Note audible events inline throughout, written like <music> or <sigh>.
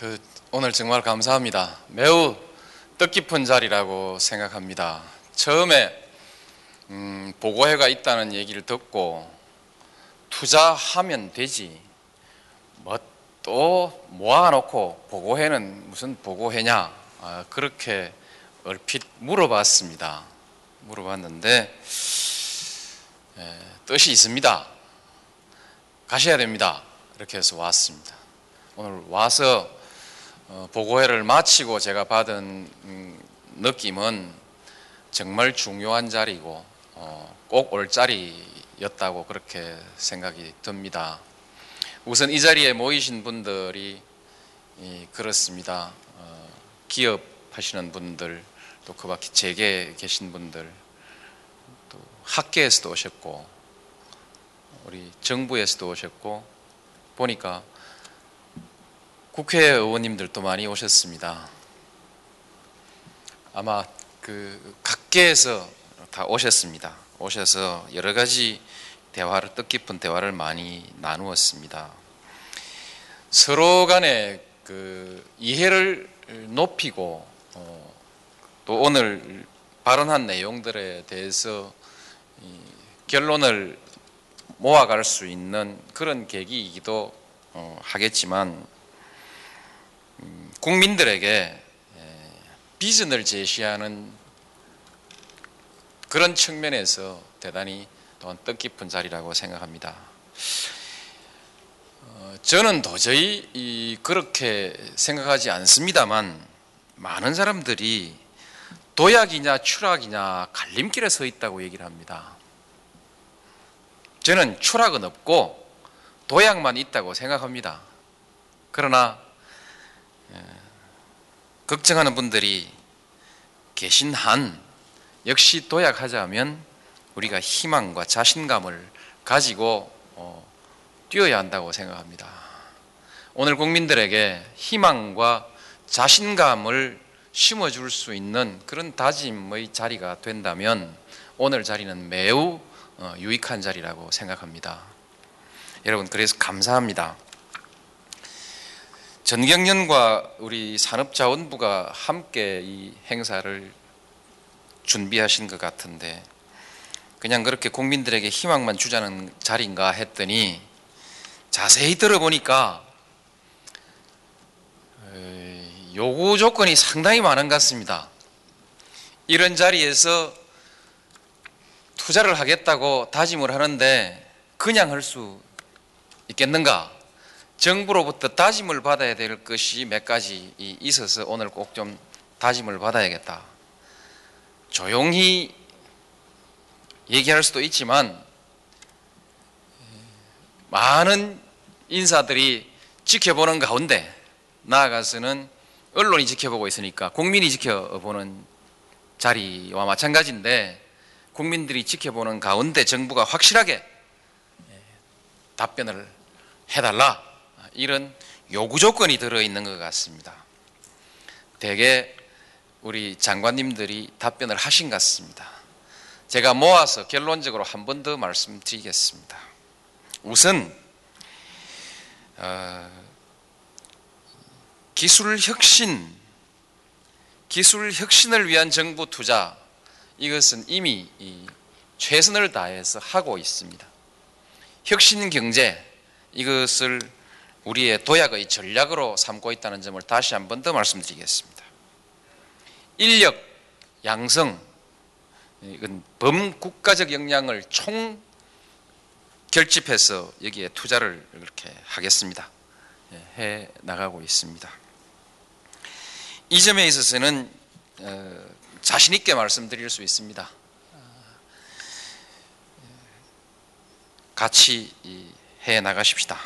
그 오늘 정말 감사합니다. 매우 뜻깊은 자리라고 생각합니다. 처음에 음, 보고회가 있다는 얘기를 듣고 투자하면 되지. 뭐 또 모아놓고 보고회는 무슨 보고회냐? 아, 그렇게 얼핏 물어봤습니다. 물어봤는데 예, 뜻이 있습니다. 가셔야 됩니다. 이렇게 해서 왔습니다. 오늘 와서 어, 보고회를 마치고 제가 받은 음, 느낌은 정말 중요한 자리고 어, 꼭올 자리였다고 그렇게 생각이 듭니다. 우선 이 자리에 모이신 분들이 그렇습니다. 어, 기업 하시는 분들 또 그 밖에 재계 계신 분들 또 학계에서도 오셨고 우리 정부에서도 오셨고 보니까 국회의원님들도 많이 오셨습니다. 아마 그 각계에서 다 오셨습니다. 오셔서 여러 가지 대화를 뜻깊은 대화를 많이 나누었습니다. 서로 간에 그 이해를 높이고 어, 또 오늘 발언한 내용들에 대해서 결론을 모아갈 수 있는 그런 계기이기도 어, 하겠지만 음, 국민들에게 비전을 제시하는 그런 측면에서 대단히 또한 뜻깊은 자리라고 생각합니다. 어, 저는 도저히 그렇게 생각하지 않습니다만 많은 사람들이 도약이냐 추락이냐 갈림길에 서 있다고 얘기를 합니다. 저는 추락은 없고 도약만 있다고 생각합니다. 그러나 걱정하는 분들이 계신 한 역시 도약하자면 우리가 희망과 자신감을 가지고 어, 뛰어야 한다고 생각합니다. 오늘 국민들에게 희망과 자신감을 심어줄 수 있는 그런 다짐의 자리가 된다면 오늘 자리는 매우 어, 유익한 자리라고 생각합니다. 여러분 그래서 감사합니다. 전경련과 우리 산업자원부가 함께 이 행사를 준비하신 것 같은데 그냥 그렇게 국민들에게 희망만 주자는 자리인가 했더니 자세히 들어보니까 요구 조건이 상당히 많은 것 같습니다. 이런 자리에서 투자를 하겠다고 다짐을 하는데 그냥 할 수 있겠는가? 정부로부터 다짐을 받아야 될 것이 몇 가지 있어서 오늘 꼭 좀 다짐을 받아야겠다. 조용히 얘기할 수도 있지만 많은 인사들이 지켜보는 가운데 나아가서는 언론이 지켜보고 있으니까 국민이 지켜보는 자리와 마찬가지인데 국민들이 지켜보는 가운데 정부가 확실하게 답변을 해달라 이런 요구 조건이 들어 있는 것 같습니다. 대개 우리 장관님들이 답변을 하신 것 같습니다. 제가 모아서 결론적으로 한 번 더 말씀드리겠습니다. 우선 어, 기술 혁신, 기술 혁신을 위한 정부 투자 이것은 이미 최선을 다해서 하고 있습니다. 혁신 경제 이것을 우리의 도약의 전략으로 삼고 있다는 점을 다시 한 번 더 말씀드리겠습니다. 인력 양성 이건 범국가적 역량을 총 결집해서 여기에 투자를 이렇게 하겠습니다. 예, 해 나가고 있습니다. 이 점에 있어서는 어, 자신 있게 말씀드릴 수 있습니다. 같이 해 나가십시다.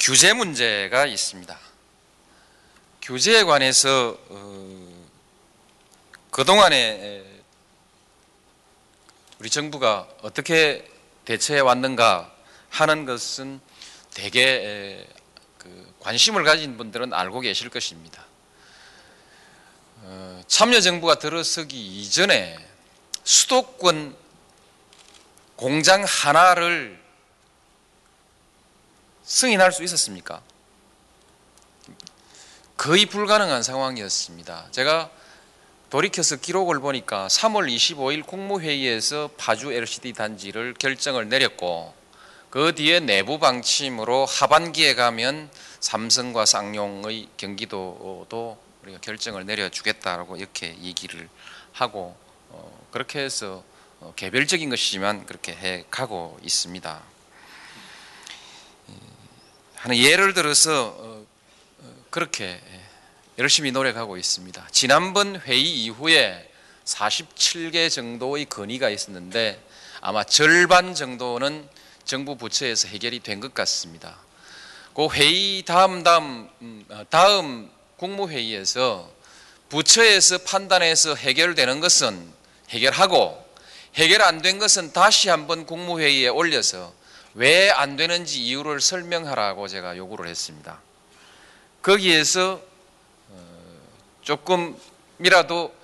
규제 문제가 있습니다. 규제에 관해서 어, 그동안에 우리 정부가 어떻게 대처해 왔는가 하는 것은 대개 그 관심을 가진 분들은 알고 계실 것입니다. 어, 참여정부가 들어서기 이전에 수도권 공장 하나를 승인할 수 있었습니까? 거의 불가능한 상황이었습니다. 제가 돌이켜서 기록을 보니까 3월 25일 국무회의에서 파주 LCD 단지를 결정을 내렸고 그 뒤에 내부 방침으로 하반기에 가면 삼성과 쌍용의 경기도도 우리가 결정을 내려주겠다라고 이렇게 얘기를 하고 어, 그렇게 해서 어, 개별적인 것이지만 그렇게 해 가고 있습니다. 하는 예를 들어서 어, 그렇게 열심히 노력하고 있습니다. 지난번 회의 이후에 47개 정도의 건의가 있었는데 아마 절반 정도는 정부 부처에서 해결이 된 것 같습니다. 그 회의 다음 다음 음, 다음 국무회의에서 부처에서 판단해서 해결되는 것은 해결하고 해결 안 된 것은 다시 한번 국무회의에 올려서 왜 안 되는지 이유를 설명하라고 제가 요구를 했습니다. 거기에서 어, 조금이라도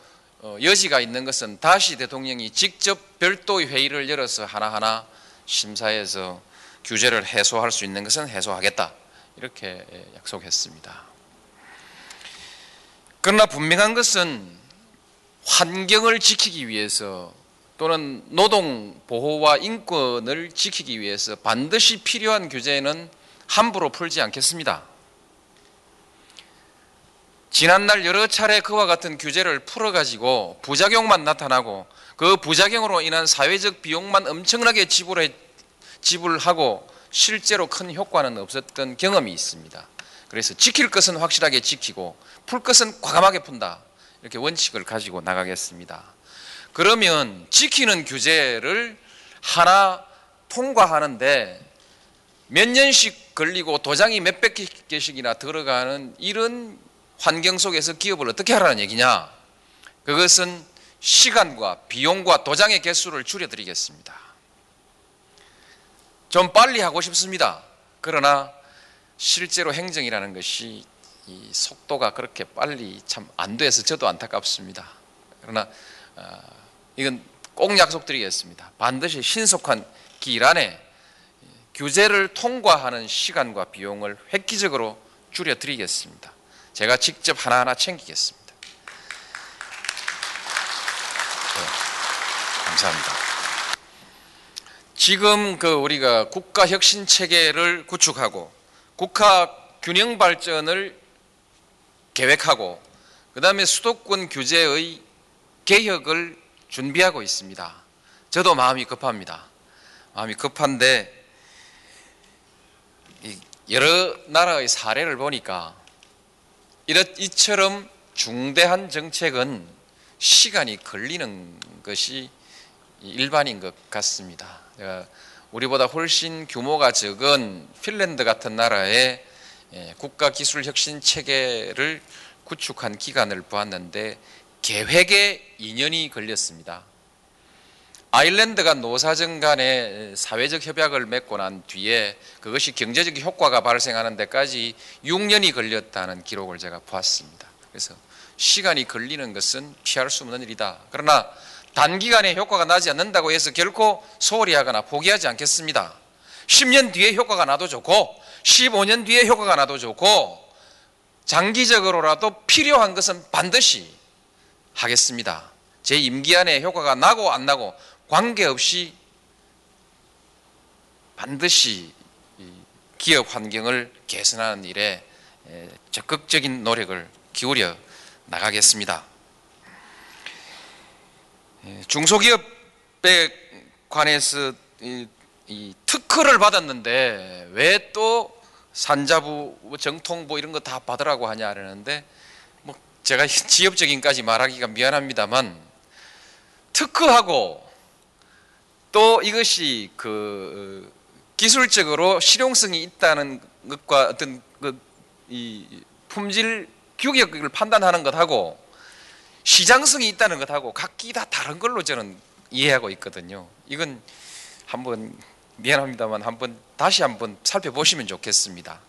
어, 여지가 있는 것은 다시 대통령이 직접 별도의 회의를 열어서 하나하나 심사해서 규제를 해소할 수 있는 것은 해소하겠다. 이렇게 약속했습니다. 그러나 분명한 것은 환경을 지키기 위해서 또는 노동 보호와 인권을 지키기 위해서 반드시 필요한 규제는 함부로 풀지 않겠습니다. 지난날 여러 차례 그와 같은 규제를 풀어가지고 부작용만 나타나고 그 부작용으로 인한 사회적 비용만 엄청나게 지불해, 지불하고 실제로 큰 효과는 없었던 경험이 있습니다. 그래서 지킬 것은 확실하게 지키고 풀 것은 과감하게 푼다. 이렇게 원칙을 가지고 나가겠습니다. 그러면 지키는 규제를 하나 통과하는데 몇 년씩 걸리고 도장이 몇백 개씩이나 들어가는 이런 환경 속에서 기업을 어떻게 하라는 얘기냐? 그것은 시간과 비용과 도장의 개수를 줄여드리겠습니다. 좀 빨리 하고 싶습니다. 그러나 실제로 행정이라는 것이 이 속도가 그렇게 빨리 참 안 돼서 저도 안타깝습니다. 그러나 어, 이건 꼭 약속드리겠습니다. 반드시 신속한 기일 안에 규제를 통과하는 시간과 비용을 획기적으로 줄여드리겠습니다. 제가 직접 하나하나 챙기겠습니다. 네, 감사합니다. 지금 그 우리가 국가 혁신 체계를 구축하고 국가 균형 발전을 계획하고 그다음에 수도권 규제의 개혁을 준비하고 있습니다. 저도 마음이 급합니다. 마음이 급한데 여러 나라의 사례를 보니까 이처럼 중대한 정책은 시간이 걸리는 것이 일반인 것 같습니다. 우리보다 훨씬 규모가 적은 핀란드 같은 나라의 예, 국가기술 혁신 체계를 구축한 기간을 보았는데 계획에 2년이 걸렸습니다. 아일랜드가 노사정 간의 사회적 협약을 맺고 난 뒤에 그것이 경제적 효과가 발생하는 데까지 6년이 걸렸다는 기록을 제가 보았습니다. 그래서 시간이 걸리는 것은 피할 수 없는 일이다. 그러나 단기간에 효과가 나지 않는다고 해서 결코 소홀히 하거나 포기하지 않겠습니다. 10년 뒤에 효과가 나도 좋고 15년 뒤에 효과가 나도 좋고 장기적으로라도 필요한 것은 반드시 하겠습니다. 제 임기 안에 효과가 나고 안 나고 관계없이 반드시 기업 환경을 개선하는 일에 적극적인 노력을 기울여 나가겠습니다. 중소기업에 관해서 특허를 받았는데 왜 또 산자부, 정통부 이런 거 다 받으라고 하냐 그러는데 뭐 제가 <laughs> 지엽적인까지 말하기가 미안합니다만 특허하고 또 이것이 그 기술적으로 실용성이 있다는 것과 어떤 그 이 품질 규격을 판단하는 것하고 시장성이 있다는 것하고 각기 다 다른 걸로 저는 이해하고 있거든요. 이건 한번 미안합니다만 한번 다시 한번 살펴보시면 좋겠습니다.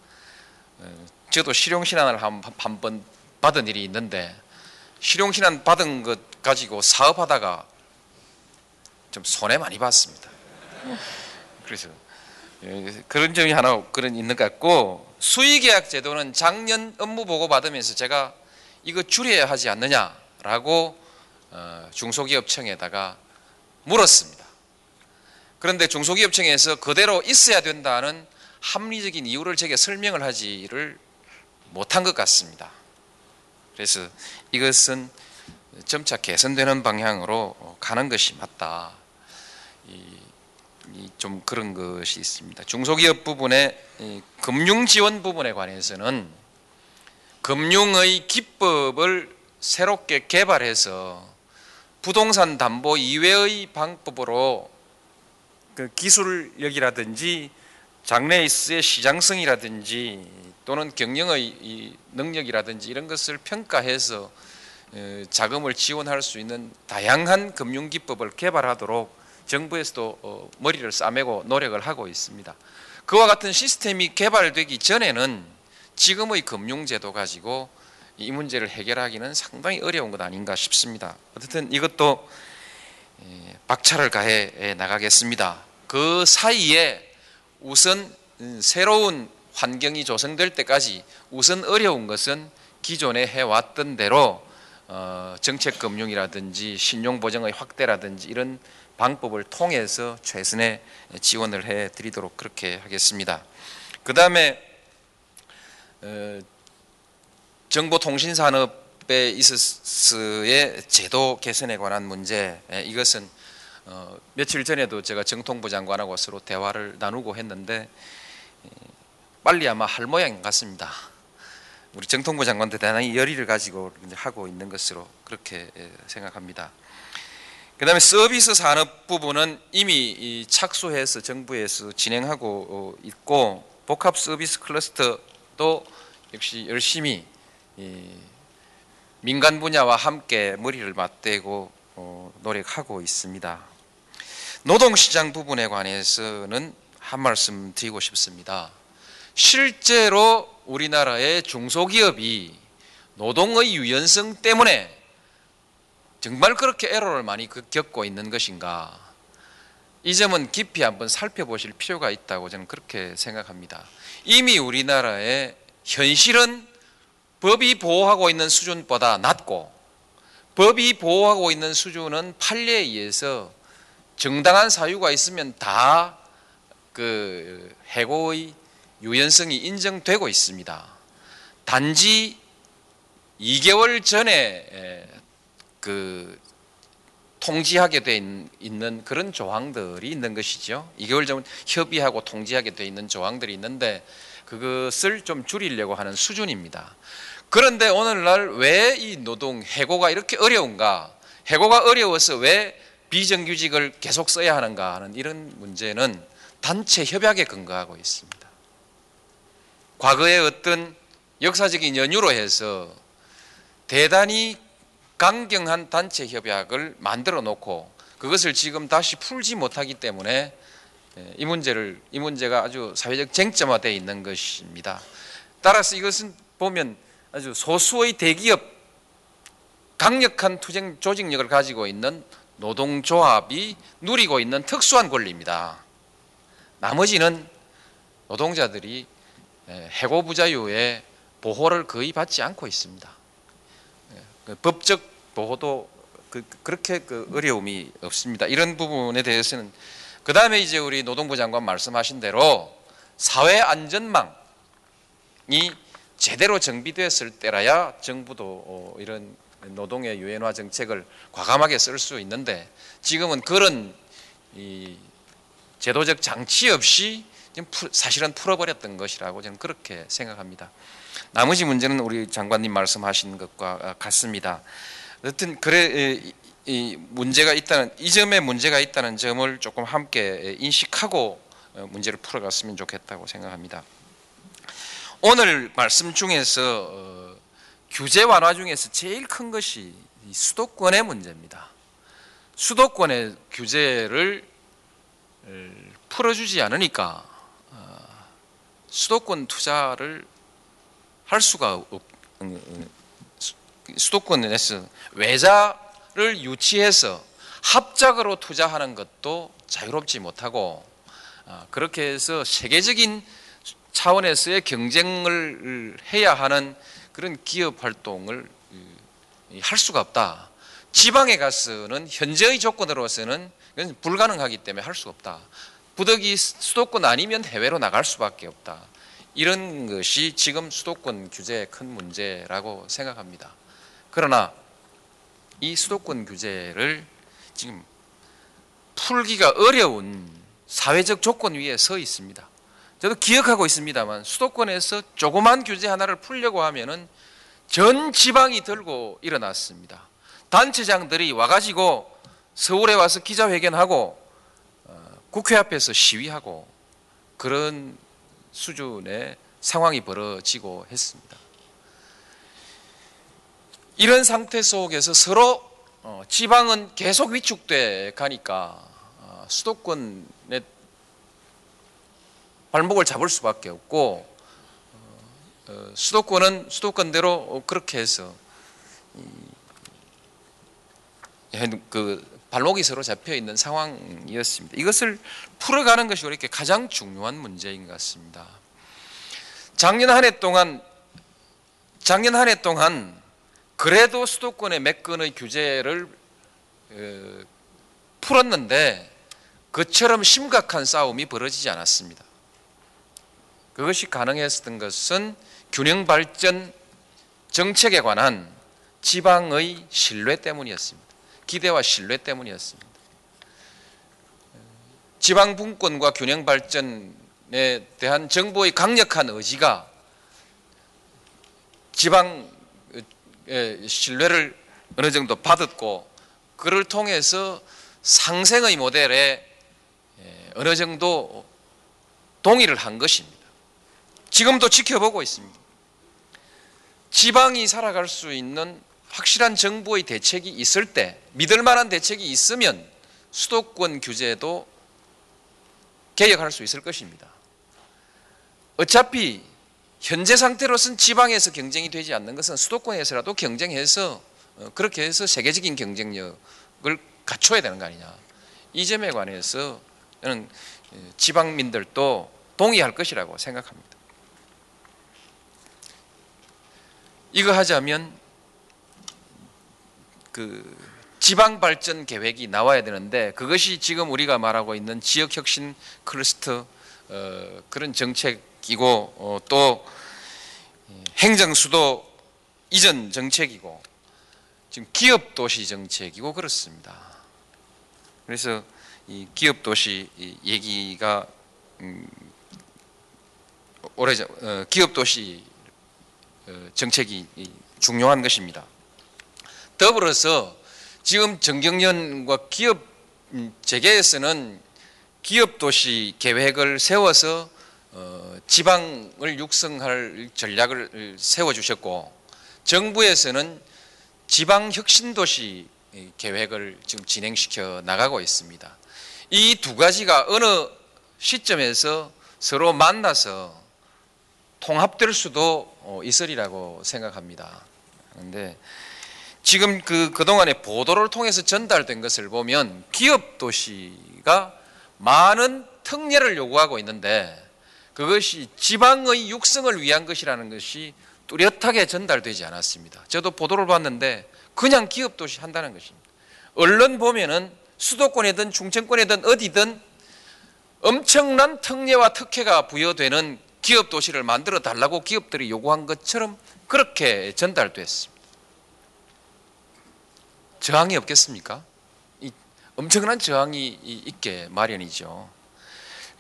어, 저도 실용신안을 한번 받은 일이 있는데 실용신안 받은 것 가지고 사업하다가 좀 손해 많이 봤습니다. 그래서 예, 그런 점이 하나 그런 있는 것 같고 수의계약 제도는 작년 업무 보고 받으면서 제가 이거 줄여야 하지 않느냐라고 어, 중소기업청에다가 물었습니다. 그런데 중소기업청에서 그대로 있어야 된다는 합리적인 이유를 제게 설명을 하지를 못한 것 같습니다. 그래서 이것은 점차 개선되는 방향으로 가는 것이 맞다. 좀 그런 것이 있습니다. 중소기업 부분의 금융 지원 부분에 관해서는 금융의 기법을 새롭게 개발해서 부동산 담보 이외의 방법으로 그 기술력이라든지 장래에서의 시장성이라든지 또는 경영의 능력이라든지 이런 것을 평가해서 어, 자금을 지원할 수 있는 다양한 금융 기법을 개발하도록 정부에서도 어, 머리를 싸매고 노력을 하고 있습니다. 그와 같은 시스템이 개발되기 전에는 지금의 금융제도 가지고 이 문제를 해결하기는 상당히 어려운 것 아닌가 싶습니다. 어쨌든 이것도 예, 박차를 가해 나가겠습니다. 그 사이에 우선 음, 새로운 환경이 조성될 때까지 우선 어려운 것은 기존에 해왔던 대로 어, 정책금융이라든지 신용보정의 확대라든지 이런 방법을 통해서 최선의 지원을 해 드리도록 그렇게 하겠습니다. 그 다음에 어, 정보통신산업에 있어서의 제도 개선에 관한 문제 이것은 어, 며칠 전에도 제가 정통부 장관하고 서로 대화를 나누고 했는데 빨리 아마 할 모양 같습니다. 우리 정통부 장관도 대단히 열의를 가지고 하고 있는 것으로 그렇게 생각합니다. 그 다음에 서비스 산업 부분은 이미 착수해서 정부에서 진행하고 어, 있고 복합 서비스 클러스터도 역시 열심히 민간 분야와 함께 머리를 맞대고 어, 노력하고 있습니다. 노동시장 부분에 관해서는 한 말씀 드리고 싶습니다. 실제로 우리나라의 중소기업이 노동의 유연성 때문에 정말 그렇게 에러를 많이 그 겪고 있는 것인가? 이 점은 깊이 한번 살펴보실 필요가 있다고 저는 그렇게 생각합니다. 이미 우리나라의 현실은 법이 보호하고 있는 수준보다 낮고 법이 보호하고 있는 수준은 판례에 의해서 정당한 사유가 있으면 다 그 해고의 유연성이 인정되고 있습니다. 단지 2개월 전에 그 통지하게 돼 있는 그런 조항들이 있는 것이죠. 2개월 전 협의하고 통지하게 돼 있는 조항들이 있는데 그것을 좀 줄이려고 하는 수준입니다. 그런데 오늘날 왜 이 노동 해고가 이렇게 어려운가? 해고가 어려워서 왜 비정규직을 계속 써야 하는가 하는 이런 문제는 단체 협약에 근거하고 있습니다. 과거에 어떤 역사적인 연유로 해서 대단히 강경한 단체 협약을 만들어 놓고 그것을 지금 다시 풀지 못하기 때문에 예, 이 문제를 이 문제가 아주 사회적 쟁점화되어 있는 것입니다. 따라서 이것은 보면 아주 소수의 대기업 강력한 투쟁 조직력을 가지고 있는 노동조합이 누리고 있는 특수한 권리입니다. 나머지는 노동자들이 예, 해고부자유의 보호를 거의 받지 않고 있습니다. 그 법적 보호도 그, 그렇게 그 어려움이 없습니다. 이런 부분에 대해서는 그 다음에 이제 우리 노동부 장관 말씀하신 대로 사회 안전망이 제대로 정비됐을 때라야 정부도 어, 이런 노동의 유연화 정책을 과감하게 쓸 수 있는데 지금은 그런 제도적 장치 없이 사실은 풀어버렸던 것이라고 저는 그렇게 생각합니다. 나머지 문제는 우리 장관님 말씀하신 것과 같습니다. 어쨌든 그래 이 문제가 있다는 이 점에 문제가 있다는 점을 조금 함께 인식하고 어, 문제를 풀어갔으면 좋겠다고 생각합니다. 오늘 말씀 중에서 어, 규제 완화 중에서 제일 큰 것이 이 수도권의 문제입니다. 수도권의 규제를 어, 풀어주지 않으니까 어, 수도권 투자를 할 수가 없, 어, 어, 수- 수도권에서 외자를 유치해서 합작으로 투자하는 것도 자유롭지 못하고 아, 그렇게 해서 세계적인 차원에서의 경쟁을 해야 하는 그런 기업 활동을 이, 할 수가 없다. 지방에 가서는 현재의 조건으로서는 불가능하기 때문에 할수 없다. 부득이 수도권 아니면 해외로 나갈 수밖에 없다. 이런 것이 지금 수도권 규제의 큰 문제라고 생각합니다. 그러나 이 수도권 규제를 지금 풀기가 어려운 사회적 조건 위에 서 있습니다. 저도 기억하고 있습니다만 수도권에서 조그만 규제 하나를 풀려고 하면은 전 지방이 들고 일어났습니다. 단체장들이 와가지고 서울에 와서 기자회견하고 어, 국회 앞에서 시위하고 그런 수준의 상황이 벌어지고 했습니다. 이런 상태 속에서 서로 어, 지방은 계속 위축돼 가니까 어, 수도권의 발목을 잡을 수밖에 없고 어, 어, 수도권은 수도권대로 어, 그렇게 해서 그 발목이 서로 잡혀 있는 상황이었습니다. 이것을 풀어가는 것이 이렇게 가장 중요한 문제인 것 같습니다. 작년 한 해 동안 작년 한 해 동안 그래도 수도권의 몇 건의 규제를 어, 풀었는데 그처럼 심각한 싸움이 벌어지지 않았습니다. 그것이 가능했던 것은 균형 발전 정책에 관한 지방의 신뢰 때문이었습니다. 기대와 신뢰 때문이었습니다. 지방 분권과 균형 발전에 대한 정부의 강력한 의지가 지방의 신뢰를 어느 정도 받았고 그를 통해서 상생의 모델에 예, 어느 정도 동의를 한 것입니다. 지금도 지켜보고 있습니다. 지방이 살아갈 수 있는 확실한 정부의 대책이 있을 때 믿을 만한 대책이 있으면 수도권 규제도 개혁할 수 있을 것입니다. 어차피 현재 상태로서는 지방에서 경쟁이 되지 않는 것은 수도권에서라도 경쟁해서 어, 그렇게 해서 세계적인 경쟁력을 갖춰야 되는 거 아니냐. 이 점에 관해서 저는 어, 지방민들도 동의할 것이라고 생각합니다. 이거 하자면 그 지방 발전 계획이 나와야 되는데 그것이 지금 우리가 말하고 있는 지역 혁신 클러스터 어, 그런 정책이고 어, 또 행정 수도 이전 정책이고 지금 기업 도시 정책이고 그렇습니다. 그래서 이 기업 도시 이 얘기가 음, 오래 전 어, 기업 도시 어, 정책이 이 중요한 것입니다. 더불어서 지금 정경련과 기업 음, 재계에서는 기업 도시 계획을 세워서 어, 지방을 육성할 전략을 세워 주셨고 정부에서는 지방 혁신 도시 계획을 지금 진행시켜 나가고 있습니다. 이 두 가지가 어느 시점에서 서로 만나서 통합될 수도 어, 있으리라고 생각합니다. 그런데 지금 그 그동안의 보도를 통해서 전달된 것을 보면 기업 도시가 많은 특례를 요구하고 있는데 그것이 지방의 육성을 위한 것이라는 것이 뚜렷하게 전달되지 않았습니다. 저도 보도를 봤는데 그냥 기업 도시 한다는 것입니다. 언론 보면은 수도권이든 충청권이든 어디든 엄청난 특례와 특혜가 부여되는 기업 도시를 만들어 달라고 기업들이 요구한 것처럼 그렇게 전달됐습니다. 저항이 없겠습니까? 이 엄청난 저항이 이- 있게 마련이죠.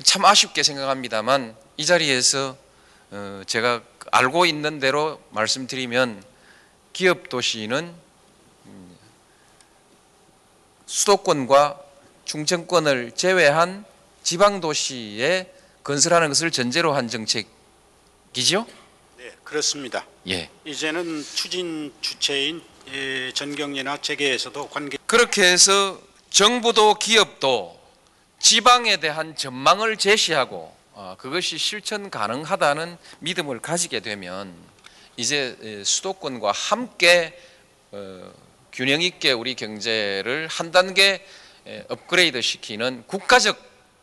참 아쉽게 생각합니다만 이 자리에서 어, 제가 알고 있는 대로 말씀드리면 기업 도시는 음, 수도권과 충청권을 제외한 지방 도시에 건설하는 것을 전제로 한 정책이죠. 그렇습니다. 예. 이제는 추진 주체인 예, 전경련화 재계에서도 관계 그렇게 해서 정부도 기업도 지방에 대한 전망을 제시하고 어, 그것이 실천 가능하다는 믿음을 가지게 되면 이제 에, 수도권과 함께 어, 균형 있게 우리 경제를 한 단계 에, 업그레이드 시키는 국가적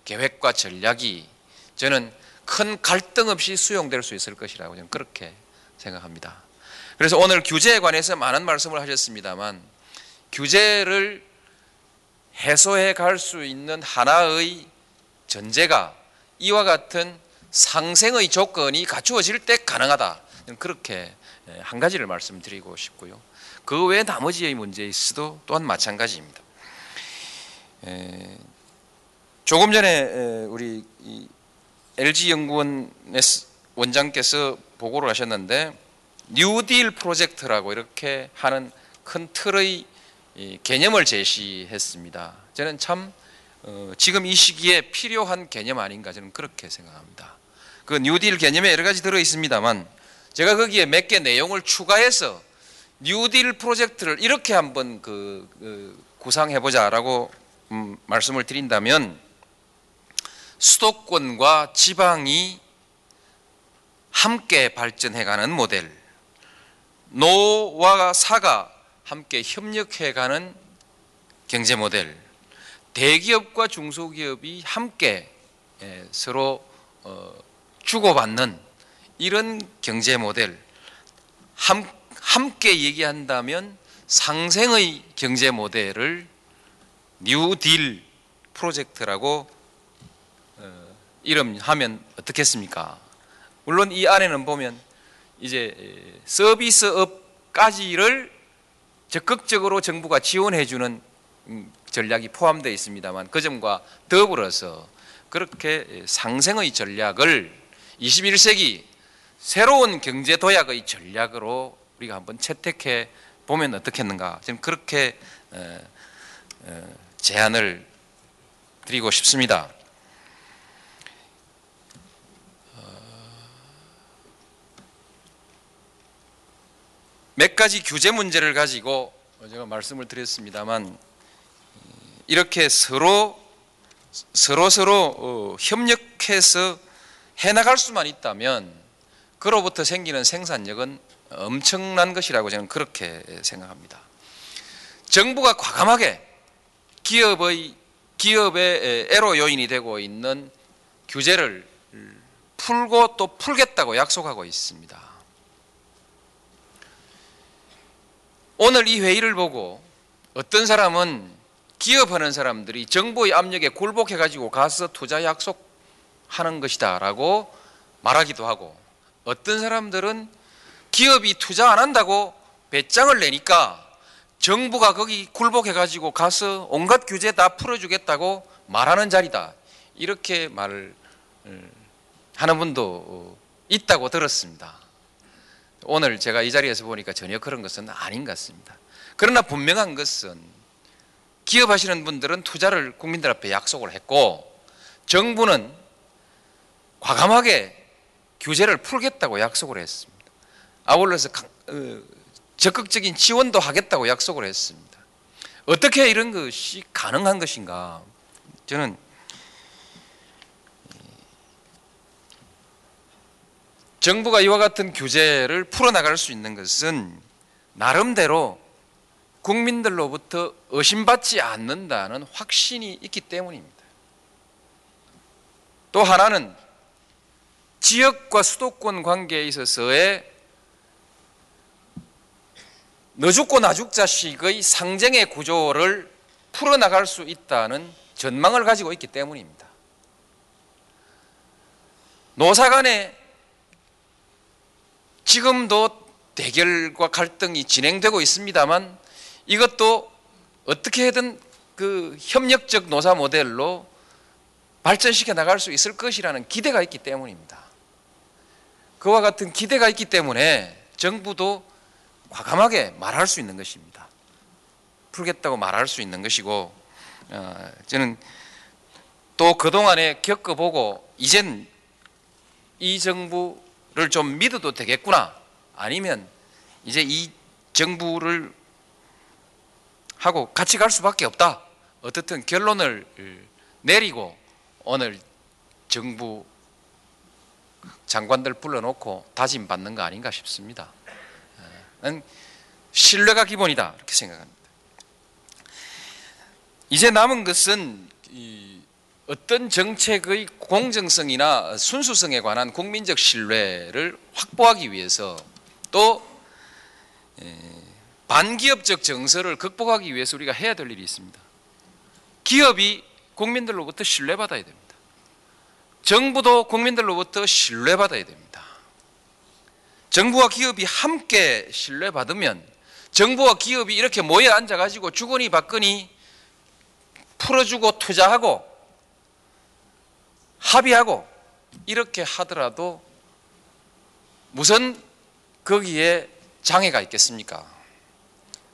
계획과 전략이 저는 큰 갈등 없이 수용될 수 있을 것이라고 저는 그렇게 생각합니다. 그래서 오늘 규제에 관해서 많은 말씀을 하셨습니다만 규제를 해소해 갈 수 있는 하나의 전제가 이와 같은 상생의 조건이 갖추어질 때 가능하다. 그렇게 예, 한 가지를 말씀드리고 싶고요. 그 외 나머지의 문제에 있어도 또한 마찬가지입니다. 에, 조금 전에 에, 우리 이 LG 연구원 원장께서 보고를 하셨는데 뉴딜 프로젝트라고 이렇게 하는 큰 틀의 이 개념을 제시했습니다. 저는 참 어, 지금 이 시기에 필요한 개념 아닌가 저는 그렇게 생각합니다. 그 뉴딜 개념에 여러 가지 들어 있습니다만 제가 거기에 몇 개 내용을 추가해서 뉴딜 프로젝트를 이렇게 한번 그, 그 구상해 보자라고 음, 말씀을 드린다면 수도권과 지방이 함께 발전해가는 모델, 노와 사가 함께 협력해가는 경제 모델, 대기업과 중소기업이 함께 예, 서로 어, 주고받는 이런 경제 모델, 함, 함께 얘기한다면 상생의 경제 모델을 뉴딜 프로젝트라고 어, 이름 하면 어떻겠습니까? 물론 이 안에는 보면 이제 서비스업까지를 적극적으로 정부가 지원해주는 음, 전략이 포함되어 있습니다만 그 점과 더불어서 그렇게 상생의 전략을 21세기 새로운 경제 도약의 전략으로 우리가 한번 채택해 보면 어떻겠는가 저는 그렇게 제안을 드리고 싶습니다. 몇 가지 규제 문제를 가지고 제가 말씀을 드렸습니다만 이렇게 서로 서로 서로 어, 협력해서 해나갈 수만 있다면 그로부터 생기는 생산력은 엄청난 것이라고 저는 그렇게 생각합니다. 정부가 과감하게 기업의 기업의 애로 요인이 되고 있는 규제를 풀고 또 풀겠다고 약속하고 있습니다. 오늘 이 회의를 보고 어떤 사람은 기업하는 사람들이 정부의 압력에 굴복해 가지고 가서 투자 약속하는 것이다 라고 말하기도 하고 어떤 사람들은 기업이 투자 안 한다고 배짱을 내니까 정부가 거기 굴복해 가지고 가서 온갖 규제 다 풀어주겠다고 말하는 자리다 이렇게 말을 하는 분도 있다고 들었습니다. 오늘 제가 이 자리에서 보니까 전혀 그런 것은 아닌 것 같습니다. 그러나 분명한 것은 기업하시는 분들은 투자를 국민들 앞에 약속을 했고 정부는 과감하게 규제를 풀겠다고 약속을 했습니다. 아울러서 어, 적극적인 지원도 하겠다고 약속을 했습니다. 어떻게 이런 것이 가능한 것인가? 저는 정부가 이와 같은 규제를 풀어나갈 수 있는 것은 나름대로 국민들로부터 의심받지 않는다는 확신이 있기 때문입니다. 또 하나는 지역과 수도권 관계에 있어서의 너 죽고 나 죽자식의 상정의 구조를 풀어나갈 수 있다는 전망을 가지고 있기 때문입니다. 노사 간에 지금도 대결과 갈등이 진행되고 있습니다만 이것도 어떻게든 그 협력적 노사 모델로 발전시켜 나갈 수 있을 것이라는 기대가 있기 때문입니다. 그와 같은 기대가 있기 때문에 정부도 과감하게 말할 수 있는 것입니다. 풀겠다고 말할 수 있는 것이고 어, 저는 또 그동안에 겪어보고 이젠 이 정부 좀 믿어도 되겠구나. 아니면 이제 이 정부를 하고 같이 갈 수밖에 없다. 어떻든 결론을 내리고 오늘 정부 장관들 불러놓고 다짐 받는 거 아닌가 싶습니다. 는 신뢰가 기본이다 이렇게 생각합니다. 이제 남은 것은 이 어떤 정책의 공정성이나 순수성에 관한 국민적 신뢰를 확보하기 위해서 또 에, 반기업적 정서를 극복하기 위해서 우리가 해야 될 일이 있습니다. 기업이 국민들로부터 신뢰받아야 됩니다. 정부도 국민들로부터 신뢰받아야 됩니다. 정부와 기업이 함께 신뢰받으면 정부와 기업이 이렇게 모여 앉아가지고 주거니 받거니 풀어주고 투자하고 합의하고 이렇게 하더라도 무슨 거기에 장애가 있겠습니까?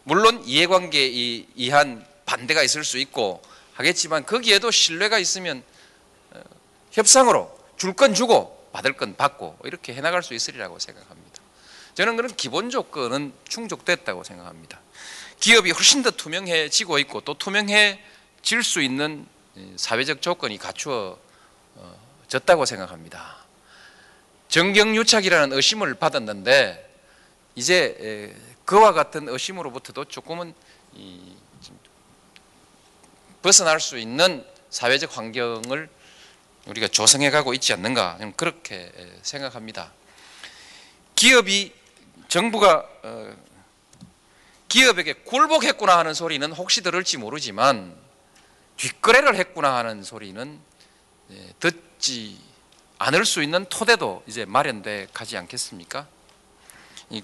물론 이해관계에 의한 반대가 있을 수 있고 하겠지만 거기에도 신뢰가 있으면 어, 협상으로 줄 건 주고 받을 건 받고 이렇게 해나갈 수 있으리라고 생각합니다. 저는 그런 기본 조건은 충족됐다고 생각합니다. 기업이 훨씬 더 투명해지고 있고 또 투명해질 수 있는 사회적 조건이 갖추어 졌다고 생각합니다. 정경유착이라는 의심을 받았는데 이제 그와 같은 의심으로부터도 조금은 벗어날 수 있는 사회적 환경을 우리가 조성해 가고 있지 않는가 그렇게 생각합니다. 기업이 정부가 어, 기업에게 굴복했구나 하는 소리는 혹시 들을지 모르지만 뒷거래를 했구나 하는 소리는 예, 듣지 않을 수 있는 토대도 이제 마련돼 가지 않겠습니까?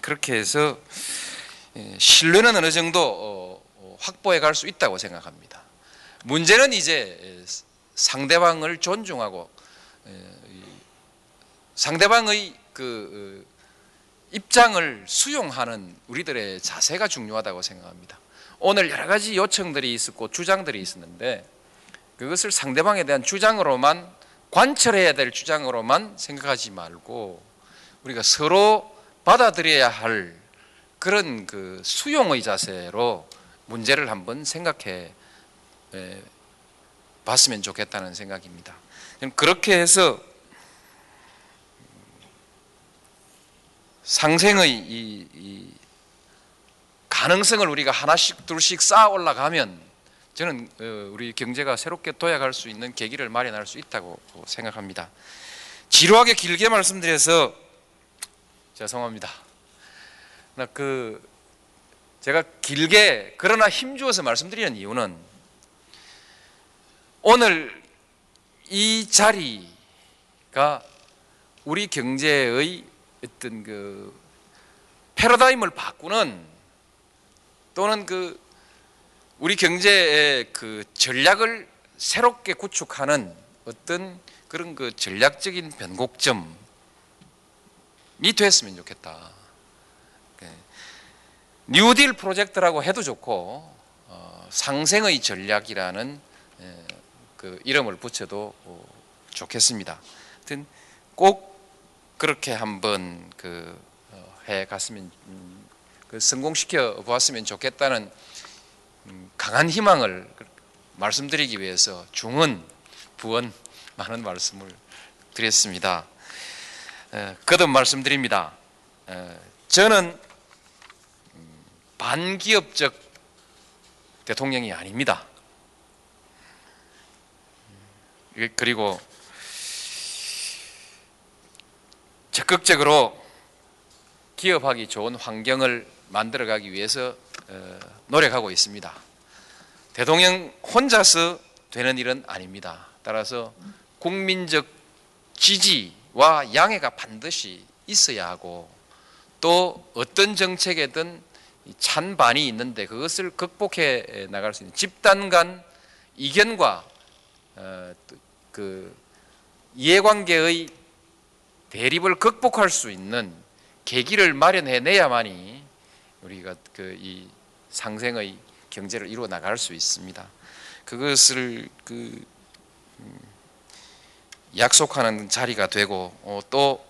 그렇게 해서 예, 신뢰는 어느 정도 어, 확보해 갈 수 있다고 생각합니다. 문제는 이제 상대방을 존중하고 상대방의 그 어, 입장을 수용하는 우리들의 자세가 중요하다고 생각합니다. 오늘 여러 가지 요청들이 있었고 주장들이 있었는데 그것을 상대방에 대한 주장으로만 관철해야 될 주장으로만 생각하지 말고 우리가 서로 받아들여야 할 그런 그 수용의 자세로 문제를 한번 생각해 봤으면 좋겠다는 생각입니다. 그렇게 해서 상생의 이, 이 가능성을 우리가 하나씩 둘씩 쌓아 올라가면 저는 어, 우리 경제가 새롭게 도약할 수 있는 계기를 마련할 수 있다고 생각합니다. 지루하게 길게 말씀드려서 죄송합니다. 그 제가 길게 그러나 힘주어서 말씀드리는 이유는 오늘 이 자리가 우리 경제의 어떤 그 패러다임을 바꾸는 또는 그 우리 경제의 그 전략을 새롭게 구축하는 어떤 그런 그 전략적인 변곡점이 됐으면 좋겠다. 네. 뉴딜 프로젝트라고 해도 좋고 어, 상생의 전략이라는 예, 그 이름을 붙여도 어, 좋겠습니다. 하여튼 꼭 그렇게 한번 그해 어, 갔으면 음, 그 성공시켜 보았으면 좋겠다는 음, 강한 희망을 말씀드리기 위해서 중은 부원 많은 말씀을 드렸습니다. 거듭 말씀드립니다. 저는 음, 반기업적 대통령이 아닙니다. 그리고 적극적으로 기업하기 좋은 환경을 만들어가기 위해서 어, 노력하고 있습니다. 대통령 혼자서 되는 일은 아닙니다. 따라서 국민적 지지와 양해가 반드시 있어야 하고 또 어떤 정책에든 찬반이 있는데 그것을 극복해 나갈 수 있는 집단 간 이견과 어, 그 이해관계의 대립을 극복할 수 있는 계기를 마련해 내야만이 우리가 그 이 상생의 경제를 이루어 나갈 수 있습니다. 그것을 그 음, 약속하는 자리가 되고 어, 또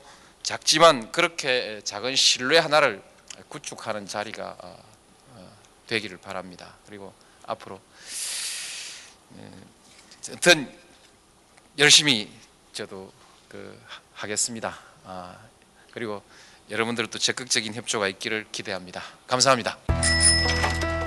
작지만 그렇게 작은 신뢰 하나를 구축하는 자리가 어, 어, 되기를 바랍니다. 그리고 앞으로 하여튼 열심히 저도 그 하겠습니다. 아, 그리고 여러분들도 적극적인 협조가 있기를 기대합니다. 감사합니다.